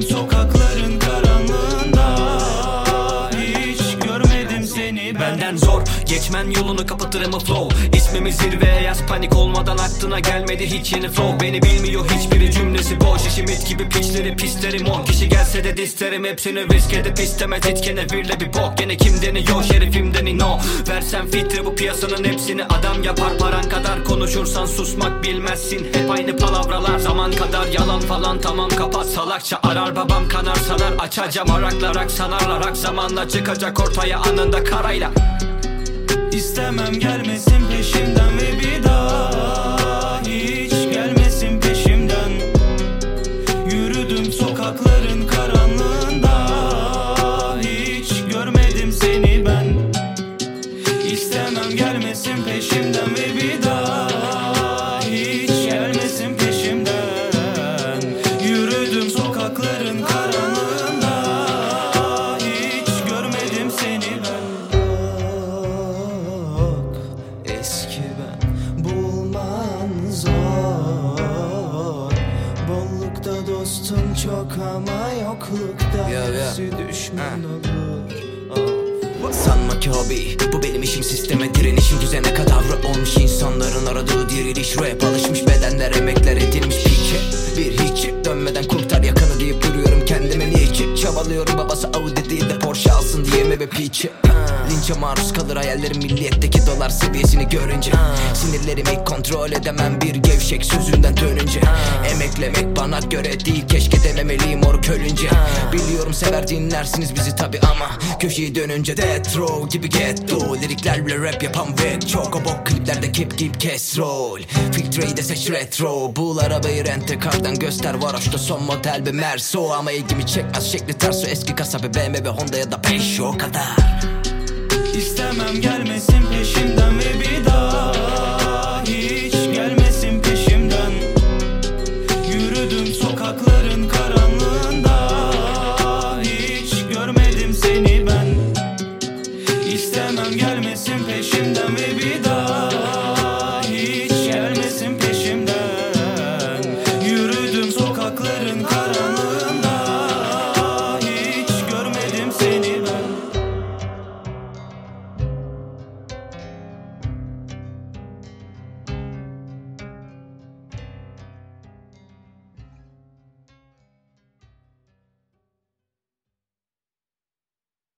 Yürüdüm sokakların geçmen yolunu kapatırım flow. İsmimi zirveye yaz panik olmadan aklına gelmedi hiç yeni flow. Beni bilmiyor hiçbiri cümlesi boş. İşim it gibi piçleri pislerim on Kişi gelse de disterim hepsini risk edip istemez. Hiç kenevirle bir bok Gene kim deniyor? Şerifimden ino Versen filtre bu piyasanın hepsini. Adam yapar Paran kadar. Konuşursan susmak bilmezsin. Hep aynı palavralar. Zaman kadar yalan falan tamam kapat. Salakça arar babam kanar sanar. Açacağım araklar ak sanarlar ak zamanla çıkacak ortaya anında karayla İstemem gelmesin Eski ben. Bulman zor. Bollukta dostum çok ama yoklukta Ya, ya. hepsi düşman olur. Sanma ki hobi. Bu benim işim sisteme direnişim. Düzene kadavra olmuş insanların aradığı diriliş. Rap alışmış bedenler emekler edilmiş. Pike Bir hiç dönmeden kurtar yakanı deyip duruyorum kendime niçin Çabalıyorum babası Audi değil de Porsche alsın diye mi be piçe Linçe maruz kalır hayallerim milliyetteki dolar seviyesini görünce. Sinirlerimi kontrol edemem bir gevşek sözünden dönünce. Emeklemek bana göre değil keşke dememeliyim or ölünce. Biliyorum sever dinlersiniz bizi tabi ama Köşeyi dönünce death row gibi ghetto Liriklerle rap yapan ve çok o bok kliplerde kip kip kes rol Filtreyi de seç retro Bul arabayı rente kardan göster. Varoşta son model bir Merso Ama ilgimi çekmez şekli ters o eski kasa bir BMW Honda ya da Peugeot o kadar. İstemem gelmesin peşimden ve bir daha hiç gelmesin peşimden. Yürüdüm sokakların karanlığında